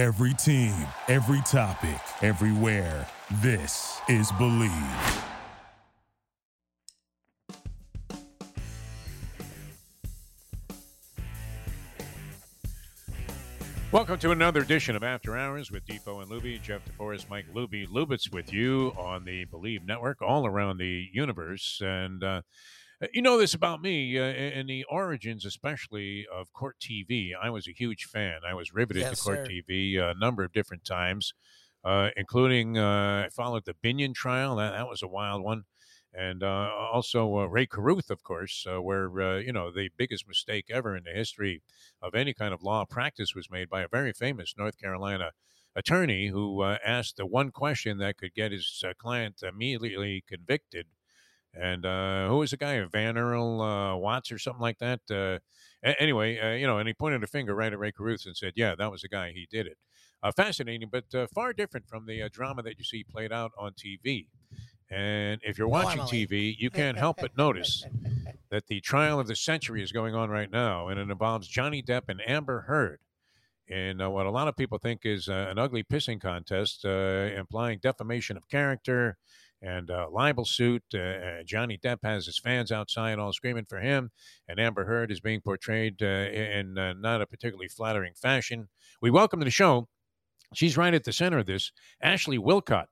Every team, every topic, everywhere. This is Bleav. Welcome to another edition of After Hours with Defo and Luby. Jeff DeForest, Mike Luby, Lubitz with you on the Bleav Network, all around the universe. And uh, you know this about me, uh, in the origins, especially of Court TV. I was a huge fan. I was riveted Yes, to Court sir. TV a number of different times, uh, including uh, I followed the Binion trial. That, that was a wild one. And uh, also uh, Rae Carruth, of course, uh, where uh, you know the biggest mistake ever in the history of any kind of law practice was made by a very famous North Carolina attorney who uh, asked the one question that could get his uh, client immediately convicted. And uh, who was the guy? Van Earl uh, Watts or something like that. Uh, anyway, uh, you know, and he pointed a finger right at Rae Carruth and said, "Yeah, that was the guy. He did it." Uh, fascinating, but uh, far different from the uh, drama that you see played out on TV. And if you're watching Normally. TV, you can't help but notice that the trial of the century is going on right now, and it involves Johnny Depp and Amber Heard in uh, what a lot of people think is uh, an ugly pissing contest, uh, implying defamation of character and uh, libel suit. Uh, uh, Johnny Depp has his fans outside all screaming for him, and Amber Heard is being portrayed uh, in uh, not a particularly flattering fashion. We welcome to the show. She's right at the center of this, Ashley Willcott,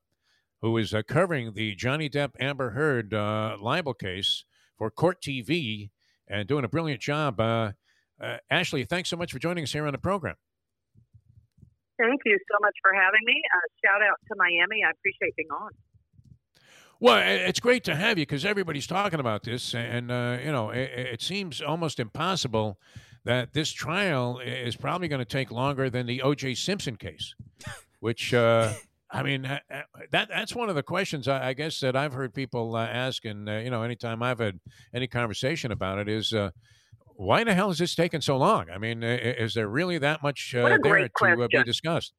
who is uh, covering the Johnny Depp Amber Heard libel case for Court TV and doing a brilliant job. Ashley, thanks so much for joining us here on the program. Thank you so much for having me. Shout out to Miami. I appreciate being on. Well, it's great to have you because everybody's talking about this, and uh, you know, it, it seems almost impossible that this trial is probably going to take longer than the O.J. Simpson case, which. Uh, I mean uh, uh, that that's one of the questions I, I guess that I've heard people uh, ask, and uh, you know, anytime I've had any conversation about it, is uh, why the hell is this taking so long? I mean, is there really that much uh, there to uh, be discussed?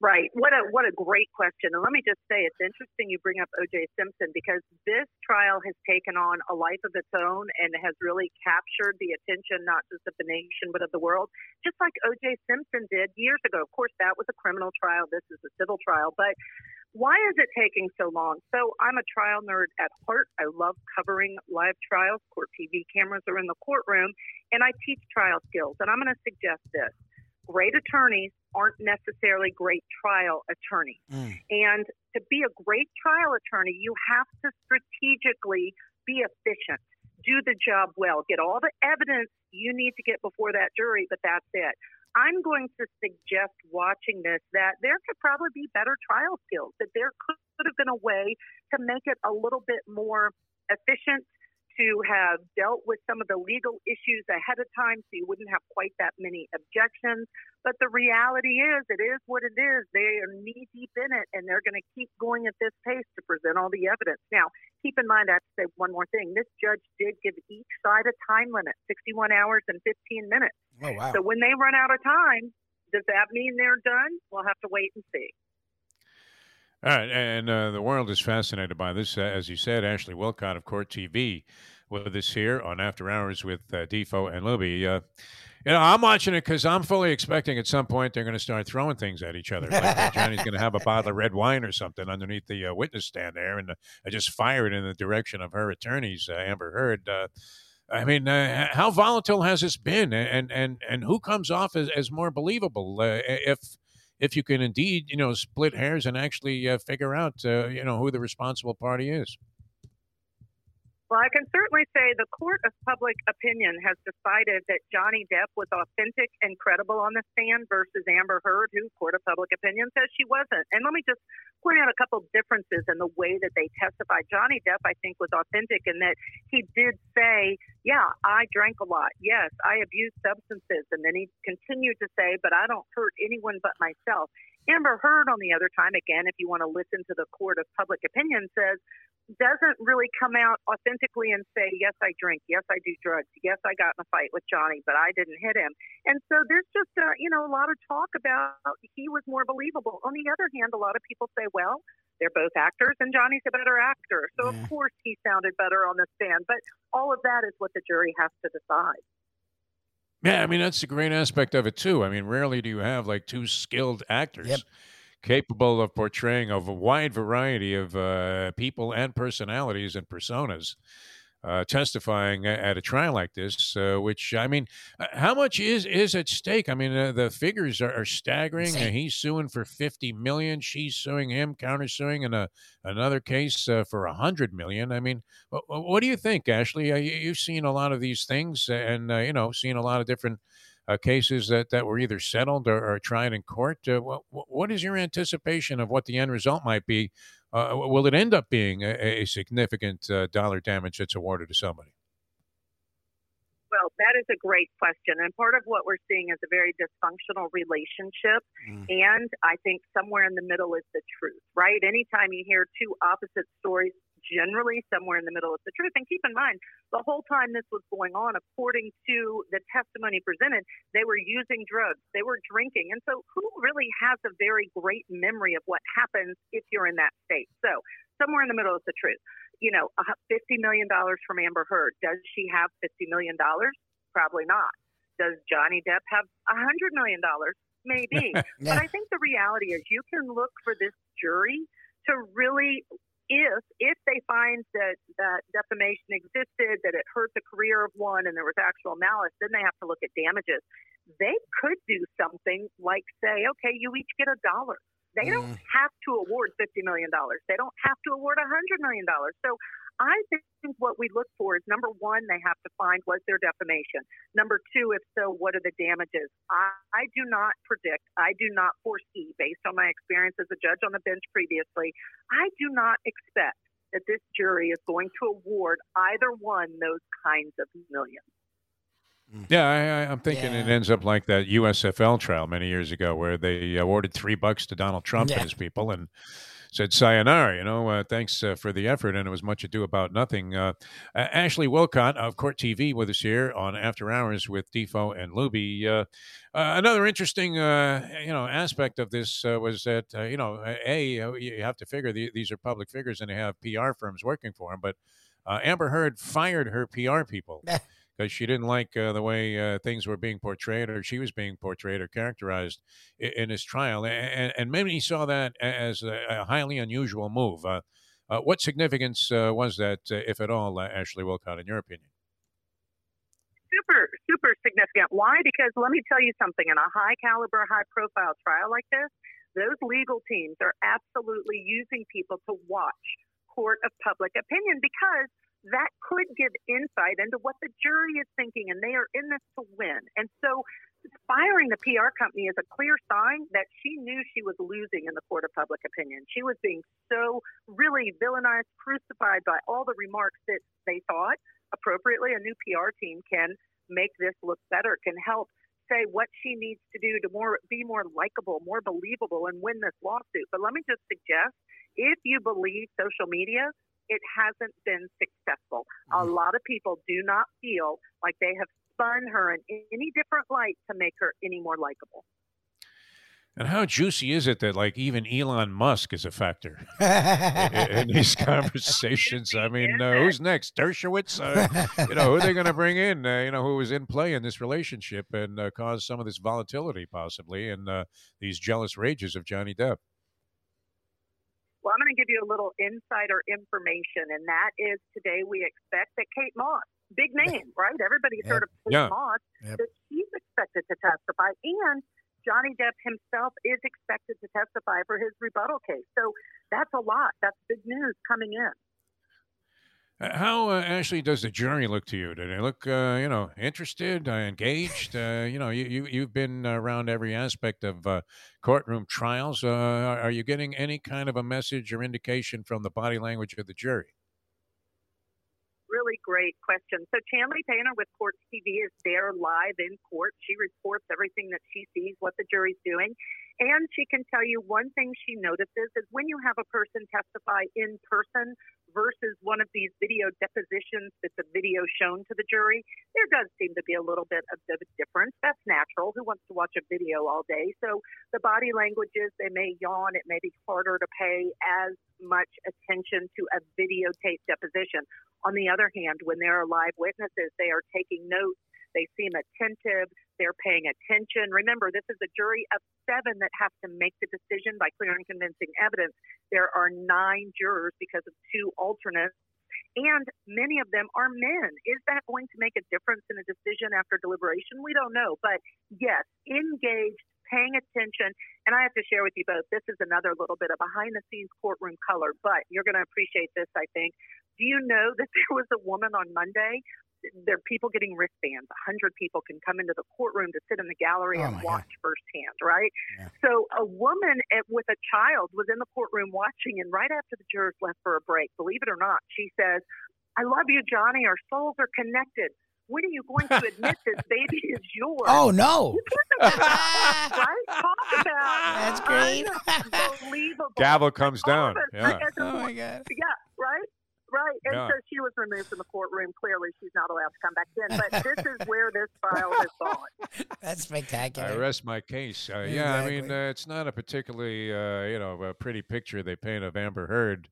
Right. What a what a great question. And let me just say, it's interesting you bring up O.J. Simpson because this trial has taken on a life of its own and has really captured the attention not just of the nation but of the world, just like O.J. Simpson did years ago. Of course, that was a criminal trial. This is a civil trial, but. Why is it taking so long? So, I'm a trial nerd at heart. I love covering live trials. Court TV cameras are in the courtroom, and I teach trial skills. And I'm going to suggest this great attorneys aren't necessarily great trial attorneys. Mm. And to be a great trial attorney, you have to strategically be efficient, do the job well, get all the evidence you need to get before that jury, but that's it. I'm going to suggest watching this that there could probably be better trial skills, that there could have been a way to make it a little bit more efficient, to have dealt with some of the legal issues ahead of time so you wouldn't have quite that many objections. But the reality is, it is what it is. They are knee deep in it, and they're going to keep going at this pace to present all the evidence. Now, keep in mind, I have to say one more thing. This judge did give each side a time limit 61 hours and 15 minutes. Oh wow. So when they run out of time, does that mean they're done? We'll have to wait and see. All right, and uh, the world is fascinated by this. Uh, as you said, Ashley Willcott of Court TV with us here on After Hours with uh, Defo and Luby. Uh, you know, I'm watching it because I'm fully expecting at some point they're going to start throwing things at each other. Like Johnny's going to have a bottle of red wine or something underneath the uh, witness stand there, and uh, just fire it in the direction of her attorneys, uh, Amber Heard. Uh, I mean, uh, how volatile has this been, and and and who comes off as, as more believable uh, if if you can indeed, you know, split hairs and actually uh, figure out, uh, you know, who the responsible party is. Well, I can certainly say the court of public opinion has decided that Johnny Depp was authentic and credible on the stand versus Amber Heard, who court of public opinion says she wasn't. And let me just point out a couple differences in the way that they testified. Johnny Depp, I think, was authentic in that he did say, Yeah, I drank a lot. Yes, I abused substances. And then he continued to say, But I don't hurt anyone but myself. Amber Heard, on the other time, again, if you want to listen to the court of public opinion, says, doesn't really come out authentically and say, yes, I drink, yes, I do drugs, yes, I got in a fight with Johnny, but I didn't hit him. And so there's just, uh, you know, a lot of talk about he was more believable. On the other hand, a lot of people say, well, they're both actors and Johnny's a better actor. So, Yeah. of course, he sounded better on the stand. But all of that is what the jury has to decide. Yeah, I mean that's the great aspect of it too. I mean, rarely do you have like two skilled actors Yep. capable of portraying of a wide variety of uh, people and personalities and personas. Uh, testifying at a trial like this, uh, which I mean, uh, how much is is at stake? I mean, uh, the figures are, are staggering. Uh, he's suing for fifty million. She's suing him, countersuing in a another case uh, for a hundred million. I mean, what, what do you think, Ashley? Uh, you, you've seen a lot of these things, and uh, you know, seen a lot of different uh, cases that, that were either settled or, or tried in court. Uh, what, what is your anticipation of what the end result might be? Uh, will it end up being a, a significant uh, dollar damage that's awarded to somebody? Well, that is a great question. And part of what we're seeing is a very dysfunctional relationship. Mm. And I think somewhere in the middle is the truth, right? Anytime you hear two opposite stories, generally somewhere in the middle is the truth. And keep in mind, the whole time this was going on, according to the testimony presented, they were using drugs, they were drinking. And so, who really has a very great memory of what happens if you're in that state? So, somewhere in the middle is the truth. You know, $50 million from Amber Heard. Does she have $50 million? Probably not. Does Johnny Depp have $100 million? Maybe. But I think the reality is you can look for this jury to really, if if they find that that defamation existed, that it hurt the career of one, and there was actual malice, then they have to look at damages. They could do something like say, okay, you each get a dollar. They don't Mm. have to award fifty million dollars. They don't have to award a hundred million dollars. So I think what we look for is number one, they have to find was there defamation. Number two, if so, what are the damages? I, I do not predict, I do not foresee, based on my experience as a judge on the bench previously, I do not expect that this jury is going to award either one those kinds of millions. Mm-hmm. Yeah, I, I, I'm thinking it ends up like that USFL trial many years ago, where they awarded three bucks to Donald Trump Yeah. and his people, and said sayonara. You know, uh, thanks uh, for the effort, and it was much ado about nothing. Uh, Ashley Willcott of Court TV with us here on After Hours with Defo and Luby. Uh, uh, another interesting, you know, aspect of this was that you know, a you have to figure the, these are public figures and they have PR firms working for them, but Amber Heard fired her PR people. because she didn't like uh, the way uh, things were being portrayed or she was being portrayed or characterized in, in this trial. And, and many saw that as a, a highly unusual move. Uh, uh, what significance uh, was that, uh, if at all, Ashley Willcott, in your opinion? super, super significant. Why? Because let me tell you something in a high caliber, high profile trial like this, those legal teams are absolutely using people to watch court of public opinion because that could give insight into what the jury is thinking, and they are in this to win. And so, firing the PR company is a clear sign that she knew she was losing in the court of public opinion. She was being so really villainized, crucified by all the remarks that they thought appropriately, a new PR team can make this look better, can help say what she needs to do to more be more likable, more believable, and win this lawsuit. But let me just suggest, if you believe social media, it hasn't been successful. A lot of people do not feel like they have spun her in any different light to make her any more likable. And how juicy is it that, like, even Elon Musk is a factor in, in these conversations? I mean, uh, who's next? Dershowitz? Uh, you know, who are they going to bring in? Uh, you know, who was in play in this relationship and uh, caused some of this volatility, possibly, and uh, these jealous rages of Johnny Depp? Going to give you a little insider information, and that is today we expect that Kate Moss, big name, right? Everybody's heard of Kate Yeah. Moss, Yep. that she's expected to testify, and Johnny Depp himself is expected to testify for his rebuttal case. So that's a lot. That's big news coming in. Uh, How uh, Ashley does the jury look to you? Do they look, uh, you know, interested, uh, engaged? Uh, you know, you, you you've been around every aspect of uh, courtroom trials. Are you getting any kind of a message or indication from the body language of the jury? Really great question. So Chanley Painter with Court TV is there live in court. She reports everything that she sees, what the jury's doing. And she can tell you one thing she notices is when you have a person testify in person versus one of these video depositions that's a video shown to the jury, there does seem to be a little bit of a difference. That's natural. Who wants to watch a video all day? So the body languages, they may yawn. It may be harder to pay as much attention to a videotape deposition. On the other hand, when there are live witnesses, they are taking notes. They seem attentive. They're paying attention. Remember, this is a jury of seven that have to make the decision by clear and convincing evidence. There are nine jurors because of two alternates and many of them are men. Is that going to make a difference in a decision after deliberation? We don't know. But yes, engaged, paying attention. And I have to share with you both this is another little bit of behind the scenes courtroom color, but you're going to appreciate this, I think. Do you know that there was a woman on Monday? Mm-hmm. There are people getting wristbands. A hundred people can come into the courtroom to sit in the gallery Oh, and my watch firsthand, right? Yeah. So a woman at, with a child was in the courtroom watching, and right after the jurors left for a break, believe it or not, she says, "I love you, Johnny. Our souls are connected. When are you going to admit this baby is yours?" Oh no. You couldn't have done that, right? Talk about That's great. unbelievable. Gavel comes down. Yeah. Oh my god. yeah, right, right. And Yeah. so she was removed from the courtroom. Clearly, she's not allowed to come back in. But this is where this file has gone. That's spectacular. I rest my case. Uh, Yeah, I mean, uh, it's not a particularly, uh, you know, a pretty picture they paint of Amber Heard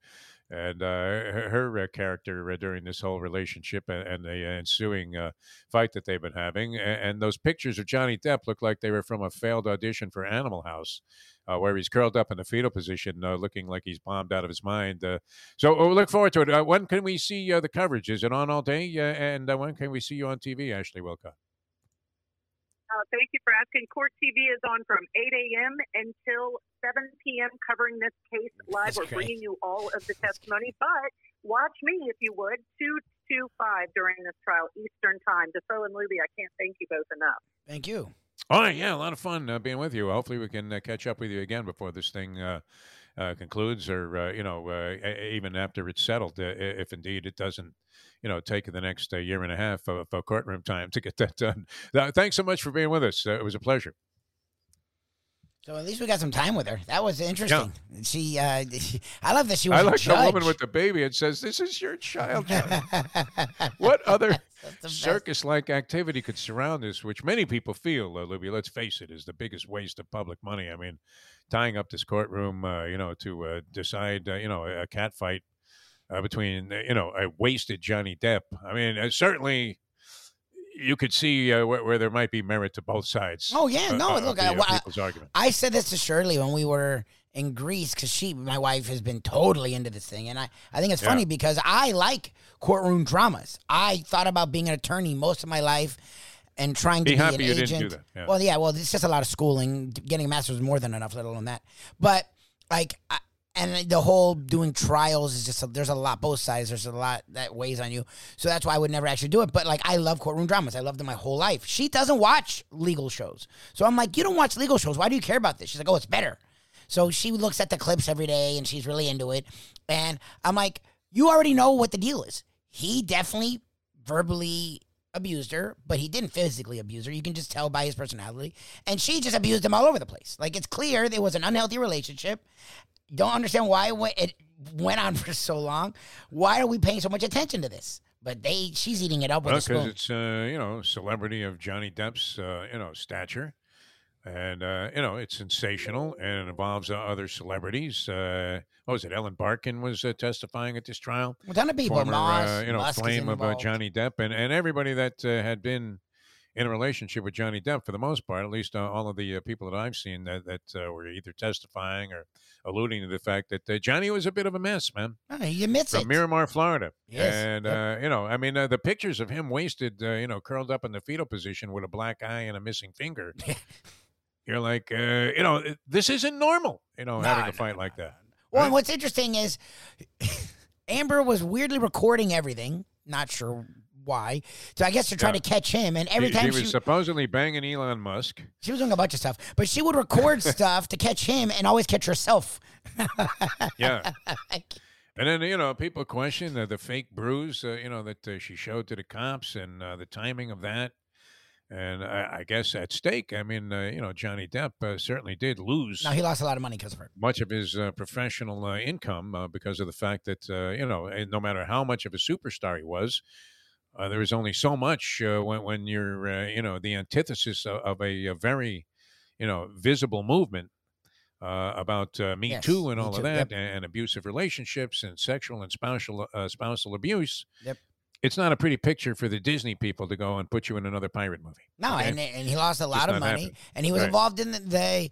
and uh, her, her uh, character uh, during this whole relationship and, and the ensuing uh, fight that they've been having. And, and those pictures of Johnny Depp look like they were from a failed audition for Animal House. Uh, where he's curled up in the fetal position, uh, looking like he's bombed out of his mind. Uh, so we look forward to it. Uh, when can we see uh, the coverage? Is it on all day? Uh, and uh, when can we see you on TV, Ashley Willcott? Uh, thank you for asking. Court TV is on from 8 a.m. until 7 p.m. covering this case live. That's We're great. bringing you all of the testimony, but watch me if you would. 225 during this trial, Eastern Time. Defoe and Luby, I can't thank you both enough. Thank you. All right, yeah, a lot of fun uh, being with you. Hopefully, we can uh, catch up with you again before this thing uh, uh, concludes, or uh, you know, uh, even after it's settled, uh, if indeed it doesn't, you know, take the next uh, year and a half of, of courtroom time to get that done. Thanks so much for being with us. Uh, it was a pleasure. So at least we got some time with her. That was interesting. She, uh, I love that she was I like the woman with the baby and says, "This is your child." What other That's the circus-like activity could surround this, which many people feel, uh, Luby, let's face it, is the biggest waste of public money. I mean, tying up this courtroom, uh, you know, to uh, decide, uh, you know, a cat fight uh, between, uh, you know, a wasted Johnny Depp. I mean, uh, certainly you could see uh, where, where there might be merit to both sides. Oh yeah, no, uh, look, the, I, uh, I. I said this to Shirley when we were in Greece because she, my wife, has been totally into this thing, and I, I think it's Yeah. funny because I like courtroom dramas. I thought about being an attorney most of my life and trying to Be be, happy an you agent. didn't do that, yeah. Well, yeah, well, it's just a lot of schooling. Getting a master's is more than enough, let alone that. But like, I, and the whole doing trials is just a, there's a lot both sides. There's a lot that weighs on you, so that's why I would never actually do it. But like, I love courtroom dramas. I loved them my whole life. She doesn't watch legal shows, so I'm like, you don't watch legal shows. Why do you care about this? She's like, oh, it's better. So she looks at the clips every day and she's really into it. And I'm like, you already know what the deal is. He definitely verbally abused her, but he didn't physically abuse her. You can just tell by his personality. And she just abused him all over the place. Like it's clear there was an unhealthy relationship. Don't understand why it went- on for so long. Why are we paying so much attention to this? But they, she's eating it up with a because it's uh, you know celebrity of Johnny Depp's uh, you know stature, and uh, you know it's sensational and it involves uh, other celebrities. Uh, what was it? Ellen Barkin was uh, testifying at this trial. A ton of people, Former Moss, uh, you know Musk flame of uh. Johnny Depp and and everybody that uh, had been in a relationship with Johnny Depp for the most part. At least uh, all of the uh, people that I've seen that that uh, were either testifying or alluding to the fact that uh, Johnny was a bit of a mess, man Oh, he admits from it. Miramar, Florida. Yes. And, uh, you know, I mean, uh, the pictures of him wasted, uh, you know, curled up in the fetal position with a black eye and a missing finger. You're like, uh, you know, this isn't normal, you know, No, having a fight like that. Well, Right? what's interesting is Amber was weirdly recording everything. Not sure why. So I guess to try Yeah. to catch him. And every She- time she she, was supposedly banging Elon Musk. she was doing a bunch of stuff, but she would record stuff to catch him and always catch herself. Yeah. And then, you know, people question uh, the fake bruise, uh, you know, that uh, she showed to the cops and uh, the timing of that. And I, I guess at stake, I mean, uh, you know, Johnny Depp uh, certainly did lose no, he lost a lot of money because of her. much of his uh, professional uh, income uh, because of the fact that uh, you know no matter how much of a superstar he was uh, there was only so much uh, when, when you're uh, you know the antithesis of, of a, a very you know visible movement uh, about uh, Me Yes, Too and all Too, of that yep. and, and abusive relationships and sexual and spousal uh, spousal abuse. Yep. It's not a pretty picture for the Disney people to go and put you in another pirate movie. No, okay? and and he lost a lot of money, happening. and he was Right. involved in the, the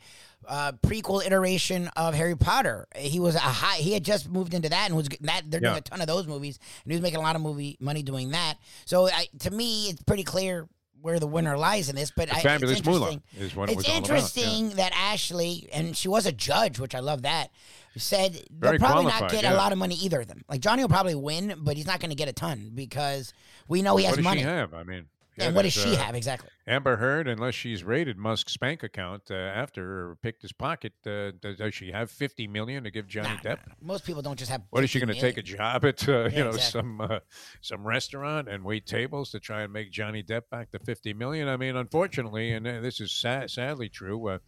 uh, prequel iteration of Harry Potter. He was a high. He had just moved into that, and was that they're doing Yeah. a ton of those movies, and he was making a lot of movie money doing that. So I, to me, it's pretty clear where the winner lies in this. But I, Fabulous it's Moolah is what it it's all about. yeah. interesting that Ashley, and she was a judge, which I love that, said they'll Very probably not qualified, get yeah. a lot of money either of them. Like Johnny will probably win, but he's not going to get a ton because we know he has what does money. she have? I mean, yeah, and what does she uh, have exactly? Amber Heard, unless she's raided Musk's bank account uh, after or picked his pocket, uh, does, does she have fifty million to give Johnny Nah, nah, Depp? nah. Most people don't just have. What is she going to take a job at? Uh, you know, exactly. some uh, some restaurant and wait tables to try and make Johnny Depp back the fifty million. I mean, unfortunately, and uh, this is sad, sadly true. Uh,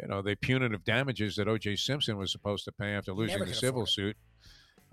you know, the punitive damages that O.J. Simpson was supposed to pay after losing the civil it. suit.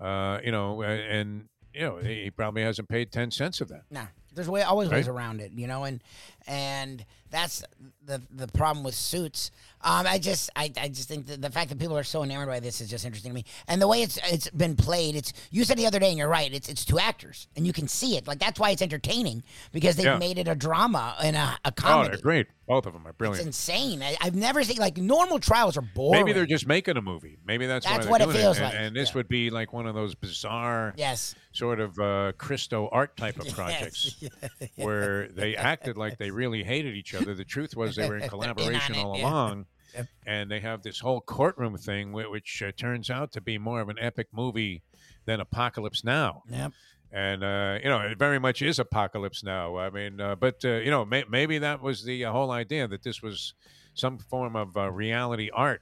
Uh, you know, and you know he probably hasn't paid ten cents of that. Nah, there's way always ways around it, you know, and and that's the the problem with suits. Um, I just I, I just think that the fact that people are so enamored by this is just interesting to me, and the way it's it's been played. It's you said the other day, and you're right. It's it's two actors, and you can see it. Like that's why it's entertaining because they've Yeah. made it a drama and a, a Oh, comedy. they're great. Both of them are it's brilliant. insane. I, I've never seen like normal trials are boring. Maybe they're just making a movie. Maybe that's, That's why what they're it doing feels And, like. and this Yeah. would be like one of those bizarre, yes. sort of uh, Christo art type of projects where they acted like they really hated each other. The truth was they were in collaboration it, all yeah. along. Yep. And they have this whole courtroom thing, whi- which uh, turns out to be more of an epic movie than Apocalypse Now. Yep. And uh, you know, it very much is Apocalypse Now. I mean, uh, but uh, you know, may- maybe that was the uh, whole idea that this was some form of uh, reality art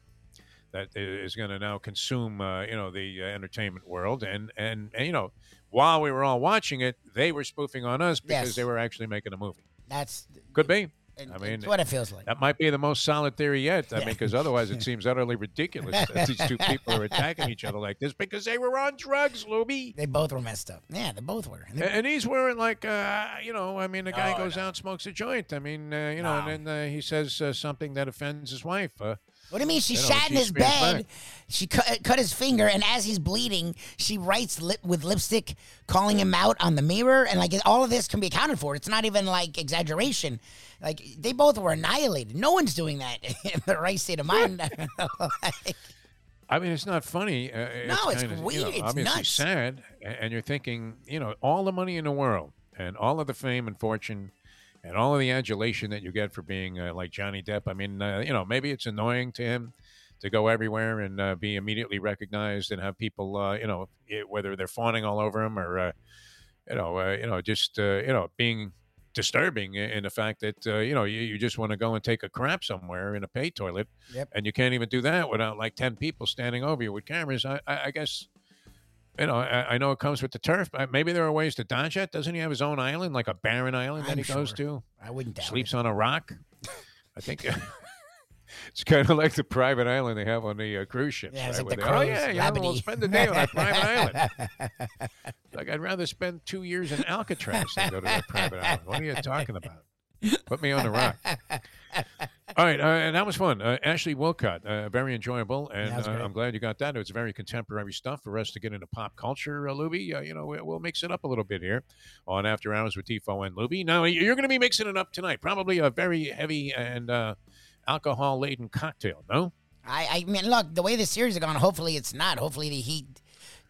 that is going to now consume, uh, you know, the uh, entertainment world. And, and and you know, while we were all watching it, they were spoofing on us because Yes. they were actually making a movie. That's Could be. And, I mean, it's what it feels like. That might be the most solid theory yet. I Yeah. mean, because otherwise it seems utterly ridiculous that these two people are attacking each other like this because they were on drugs, Luby. They both were messed up. Yeah, they both were. And they- And he's wearing like, uh, you know, I mean, the guy No, goes no. out, smokes a joint. I mean, uh, you know, No. and then uh, he says uh, something that offends his wife. Uh, What do you mean? She You shat in his bed. back. She cut, cut his finger, and as he's bleeding, she writes lip with lipstick, calling him out on the mirror, and like all of this can be accounted for. It's not even like exaggeration. Like they both were annihilated. No one's doing that in the right state of mind. Like, I mean, it's not funny. Uh, No, it's kinda, you weird. know, It's obviously nuts. sad, and you're thinking, you know, all the money in the world and all of the fame and fortune and all of the adulation that you get for being uh, like Johnny Depp. I mean, uh, you know, maybe it's annoying to him to go everywhere and uh, be immediately recognized and have people, uh, you know, it, whether they're fawning all over him or, uh, you know, uh, you know, just uh, you know, being disturbing in the fact that uh, you know you, you just want to go and take a crap somewhere in a pay toilet Yep. and you can't even do that without like 10 people standing over you with cameras i, I, I guess you know I, I know it comes with the turf but maybe there are ways to dodge it doesn't he have his own island like a barren island that I'm he goes to I wouldn't doubt sleeps it. on a rock i think it's kind of like the private island they have on the uh, cruise ships Yeah, right, like the oh yeah you know, we'll spend the day on that private island like I'd rather spend two years in Alcatraz than go to that private island. What are you talking about? Put me on the rock. All right, uh, and that was fun. Uh, Ashley Willcott, uh, very enjoyable, and uh. I'm glad you got that. It's very contemporary stuff for us to get into pop culture, uh, Luby. Uh, you know, we- we'll mix it up a little bit here on After Hours with Defo and Luby. Now, you're going to be mixing it up tonight. Probably a very heavy and uh, alcohol-laden cocktail, no? I, I mean, look, the way the series is going, hopefully it's not. Hopefully the Heat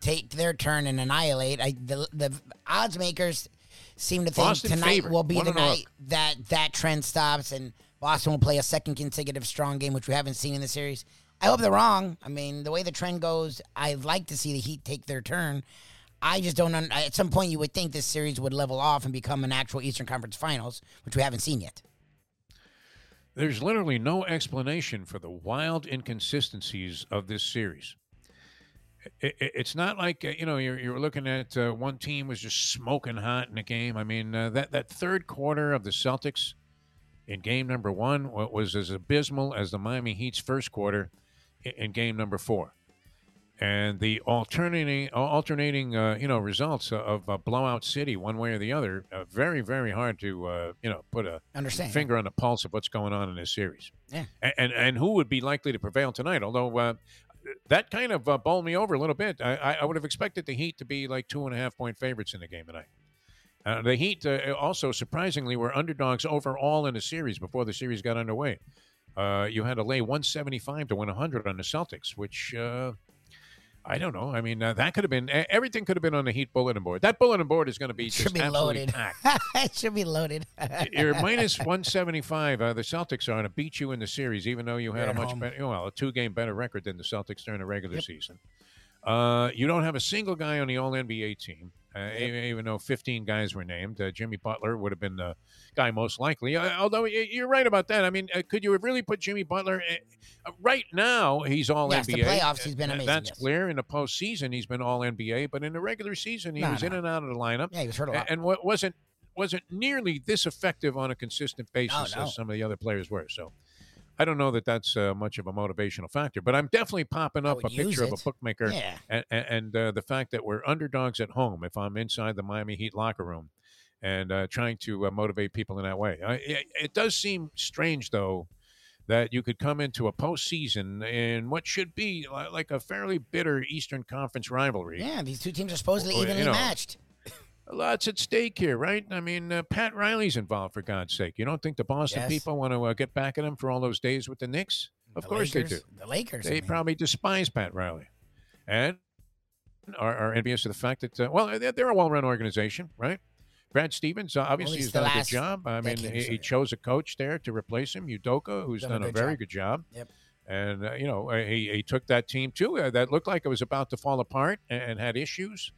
take their turn and annihilate. I, the the odds makers seem to think Boston tonight favorite, will be one the night that that trend stops and Boston will play a second consecutive strong game, which we haven't seen in the series. I hope they're wrong. I mean, the way the trend goes, I'd like to see the Heat take their turn. I just don't. Un- at some point, you would think this series would level off and become an actual Eastern Conference Finals, which we haven't seen yet. There's literally no explanation for the wild inconsistencies of this series. It's not like uh, you know you're, you're looking at uh, one team was just smoking hot in a game. I mean uh, that that third quarter of the Celtics in game number one what was as abysmal as the Miami Heat's first quarter in game number four, and the alternating alternating uh, you know results of uh, blowout city one way or the other uh, very very hard to uh, you know put a Understand? finger on the pulse of what's going on in this series. Yeah. And and, and who would be likely to prevail tonight? Although uh, that kind of uh, bowled me over a little bit. I, I would have expected the Heat to be like two and a half point favorites in the game tonight. Uh, the Heat uh, also surprisingly were underdogs overall in the series before the series got underway. Uh, you had to lay 175 to win 100 on the Celtics, which uh, I don't know. I mean, uh, that could have been everything. Could have been on the Heat bulletin board. That bulletin board is going to be should just be loaded. it should be loaded. You're minus 175. Uh, the Celtics are going to beat you in the series, even though you had a much home. better, well, a two game better record than the Celtics during the regular season. Uh, you don't have a single guy on the All NBA team, uh, even, even though 15 guys were named. Uh, Jimmy Butler would have been the guy most likely. Uh, although you're right about that. I mean, uh, could you have really put Jimmy Butler? Uh, right now, he's All Yes, the NBA. playoffs, he's been Uh, amazing, That's yes. clear. In the postseason, he's been All NBA. But in the regular season, he No, was no. in and out of the lineup yeah, he was hurt a lot. and what wasn't wasn't nearly this effective on a consistent basis no. as some of the other players were. So I don't know that that's uh, much of a motivational factor, but I'm definitely popping up a picture of a bookmaker yeah. and, and, and uh, the fact that we're underdogs at home. If I'm inside the Miami Heat locker room and uh, trying to uh, motivate people in that way, I, it, it does seem strange though. That you could come into a postseason in what should be like a fairly bitter Eastern Conference rivalry, Yeah, these two teams are supposedly Well, you evenly know, matched. Lots at stake here, right? I mean, uh, Pat Riley's involved for God's sake. You don't think the Boston Yes. people want to uh, get back at him for all those days with the Knicks? Of The course Lakers, they do. The Lakers. I They mean. probably despise Pat Riley, and are, are envious of the fact that uh, well, they're, they're a well-run organization, right? Brad Stevens uh, obviously least has done a good job. I mean, he, he chose a coach there to replace him, Udoka, who's Done a done a, good very job. good job. Yep. And uh, you know, he, he took that team too uh, that looked like it was about to fall apart and, and had issues,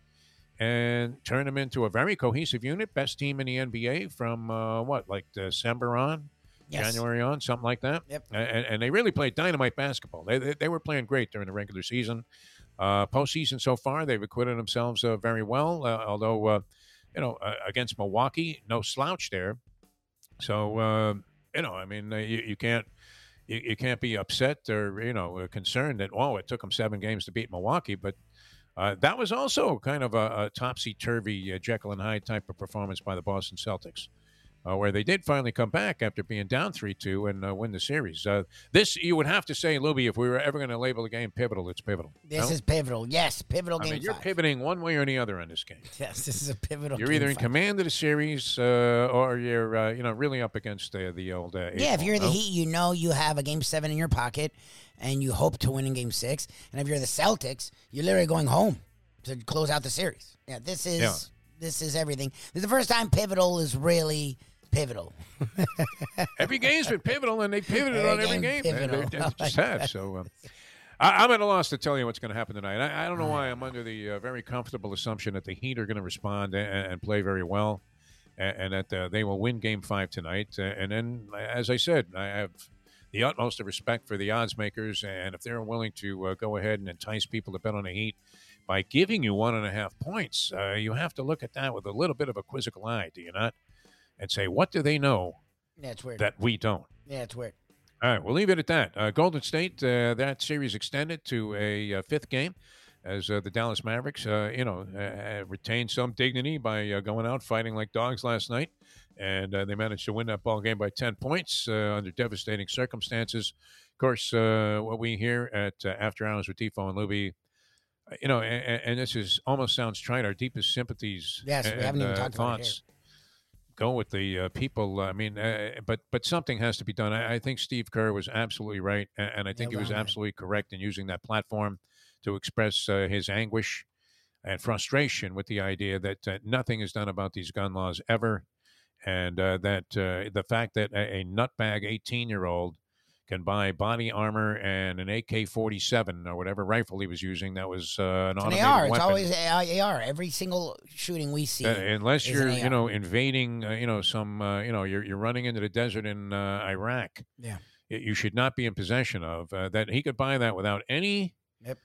and turn them into a very cohesive unit, best team in the NBA from uh, what like December on, Yes. January on, something like that. Yep. And, and they really played dynamite basketball. They, they, they were playing great during the regular season. Uh, postseason so far, they've acquitted themselves uh, very well. Uh, although, uh, you know, uh, against Milwaukee, no slouch there. So, uh, you know, I mean, you, you can't you, can't be upset or you know concerned that oh, it took them seven games to beat Milwaukee, but. Uh, that was also kind of a, a topsy turvy uh, Jekyll and Hyde type of performance by the Boston Celtics uh, where they did finally come back after being down 3 2 and uh, win the series. Uh, this, you would have to say, Luby, if we were ever going to label the game pivotal, it's pivotal. This No? is pivotal. Yes, pivotal I game mean, you're five. pivoting one way or the other on this game. Yes, this is a pivotal. You're either in five. command of the series uh, or you're, uh, you know, really up against uh, the old. Uh, Yeah, if you're the no? Heat, you know you have a game seven in your pocket, and you hope to win in game six. And if you're the Celtics, you're literally going home to close out the series. Yeah, this is Yeah. this is everything. This is the first time pivotal is really pivotal. Every game's been pivotal, and they pivoted Every on every game game. They- pivotal. They, they just have. So uh, I, I'm at a loss to tell you what's going to happen tonight. I, I don't know why I'm under the uh, very comfortable assumption that the Heat are going to respond and, and play very well, and, and that uh, they will win Game Five tonight. Uh, and then, as I said, I have the utmost of respect for the odds makers, and if they're willing to uh, go ahead and entice people to bet on the Heat by giving you one and a half points, uh, you have to look at that with a little bit of a quizzical eye, do you not? And say, what do they know it's weird. that we don't? yeah, it's weird. All right, we'll leave it at that. Uh, Golden State, uh, that series extended to a uh, fifth game as uh, the Dallas Mavericks, uh, you know, uh, retained some dignity by uh, going out fighting like dogs last night, and uh, they managed to win that ball game by ten points uh, under devastating circumstances. Of course, uh, what we hear at uh, After Hours with Defo and Luby, you know, and, and this is almost sounds trite. Our deepest sympathies, Yes, we haven't even talked about it thoughts go with the uh, people. I mean, uh, but but something has to be done. I, I think Steve Kerr was absolutely right, and, and I think he was man. absolutely correct in using that platform to express uh, his anguish and frustration with the idea that uh, nothing is done about these gun laws ever, and uh, that uh, the fact that a, a nutbag eighteen-year-old can buy body armor and an AK-47 or whatever rifle he was using that was uh, an an AR. It's always AR. Every single shooting we see. Uh, unless you're, you know, invading, uh, you know, some, uh, you know, you're you're running into the desert in uh, Iraq. Yeah. y- you should not be in possession of uh, that. He could buy that without any. Yep.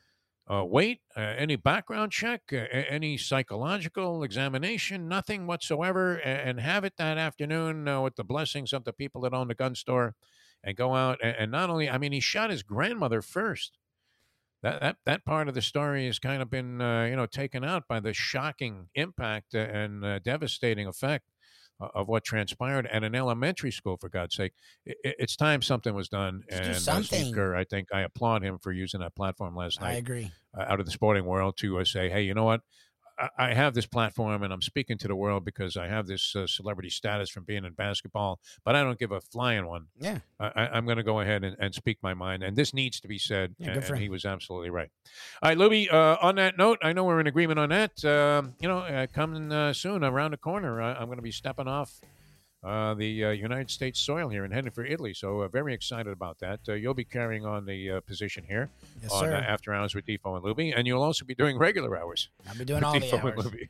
Uh, wait, uh, any background check, uh, any psychological examination, nothing whatsoever, a- and have it that afternoon uh, with the blessings of the people that own the gun store, and go out and, and not only, I mean, he shot his grandmother first that that that part of the story has kind of been uh, you know taken out by the shocking impact and uh, devastating effect of what transpired at an elementary school. For God's sake, I- I- it's time something was done. Let's do and uh, something. Steve Kerr, I think I applaud him for using that platform last night. I agree. uh, out of the sporting world to uh, say, hey, you know what? I- have this platform and I'm speaking to the world because I have this uh, celebrity status from being in basketball, but I don't give a flying one. Yeah. I, I'm going to go ahead and, and speak my mind, and this needs to be said. Yeah, good and, and he was absolutely right. All right, Luby. Uh, on that note, I know we're in agreement on that. Um, you know, uh, coming uh, soon around the corner, I, I'm going to be stepping off uh, the uh, United States soil here and heading for Italy. So uh, very excited about that. Uh, you'll be carrying on the uh, position here Yes, on. After Hours with Defo and Luby, and you'll also be doing regular hours I'll be doing all the Defo hours. Luby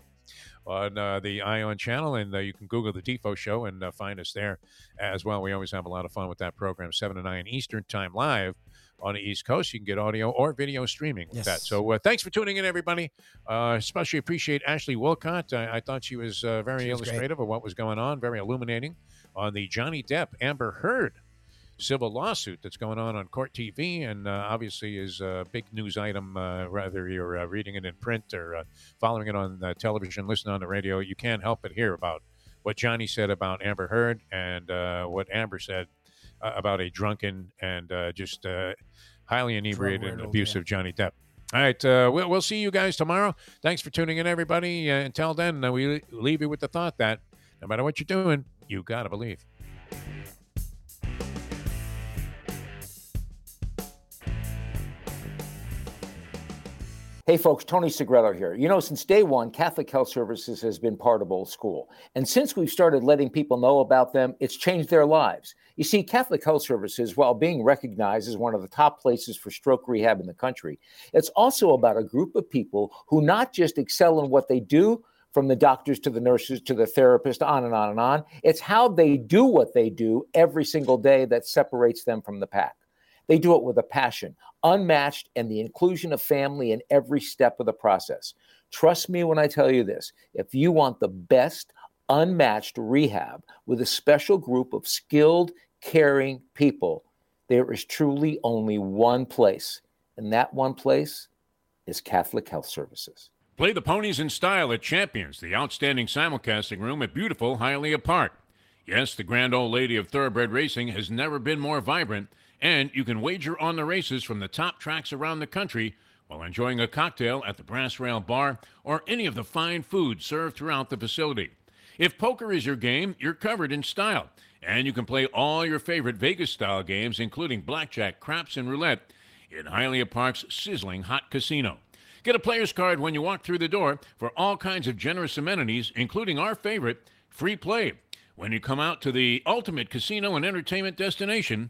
on the Ion channel, and uh, you can Google the Defo Show and uh, find us there as well. We always have a lot of fun with that program, seven to nine Eastern Time live. On the East Coast, you can get audio or video streaming with Yes. that. So, uh, thanks for tuning in, everybody. Uh, especially appreciate Ashley Willcott. I, I thought she was uh, very She was illustrative of what was going on, very illuminating on the Johnny Depp Amber Heard civil lawsuit that's going on on Court TV, and uh, obviously is a big news item. Uh, whether you're uh, reading it in print or uh, following it on uh, television, listening on the radio, you can't help but hear about what Johnny said about Amber Heard and uh, what Amber said about a drunken and uh, just uh, highly inebriated and abusive Johnny Depp. All right, uh, we'll, we'll see you guys tomorrow. Thanks for tuning in, everybody. Uh, until then, we leave you with the thought that no matter what you're doing, you got to believe. Hey folks, Tony Segreto here. You know, since day one, Catholic Health Services has been part of Old School. And since we've started letting people know about them, it's changed their lives. You see, Catholic Health Services, while being recognized as one of the top places for stroke rehab in the country, it's also about a group of people who not just excel in what they do, from the doctors to the nurses to the therapist, on and on and on. It's how they do what they do every single day that separates them from the pack. They do it with a passion, unmatched, and the inclusion of family in every step of the process. Trust me when I tell you this if you want the best, unmatched rehab with a special group of skilled, caring people, there is truly only one place, and that one place is Catholic Health Services. Play the ponies in style at Champions, the outstanding simulcasting room at beautiful Hialeah Park. Yes, the grand old lady of thoroughbred racing has never been more vibrant, and you can wager on the races from the top tracks around the country while enjoying a cocktail at the Brass Rail Bar or any of the fine food served throughout the facility. If poker is your game, you're covered in style, and you can play all your favorite Vegas style games, including blackjack, craps, and roulette, in Hialeah Park's sizzling hot casino. Get a player's card when you walk through the door for all kinds of generous amenities, including our favorite, free play, when you come out to the ultimate casino and entertainment destination,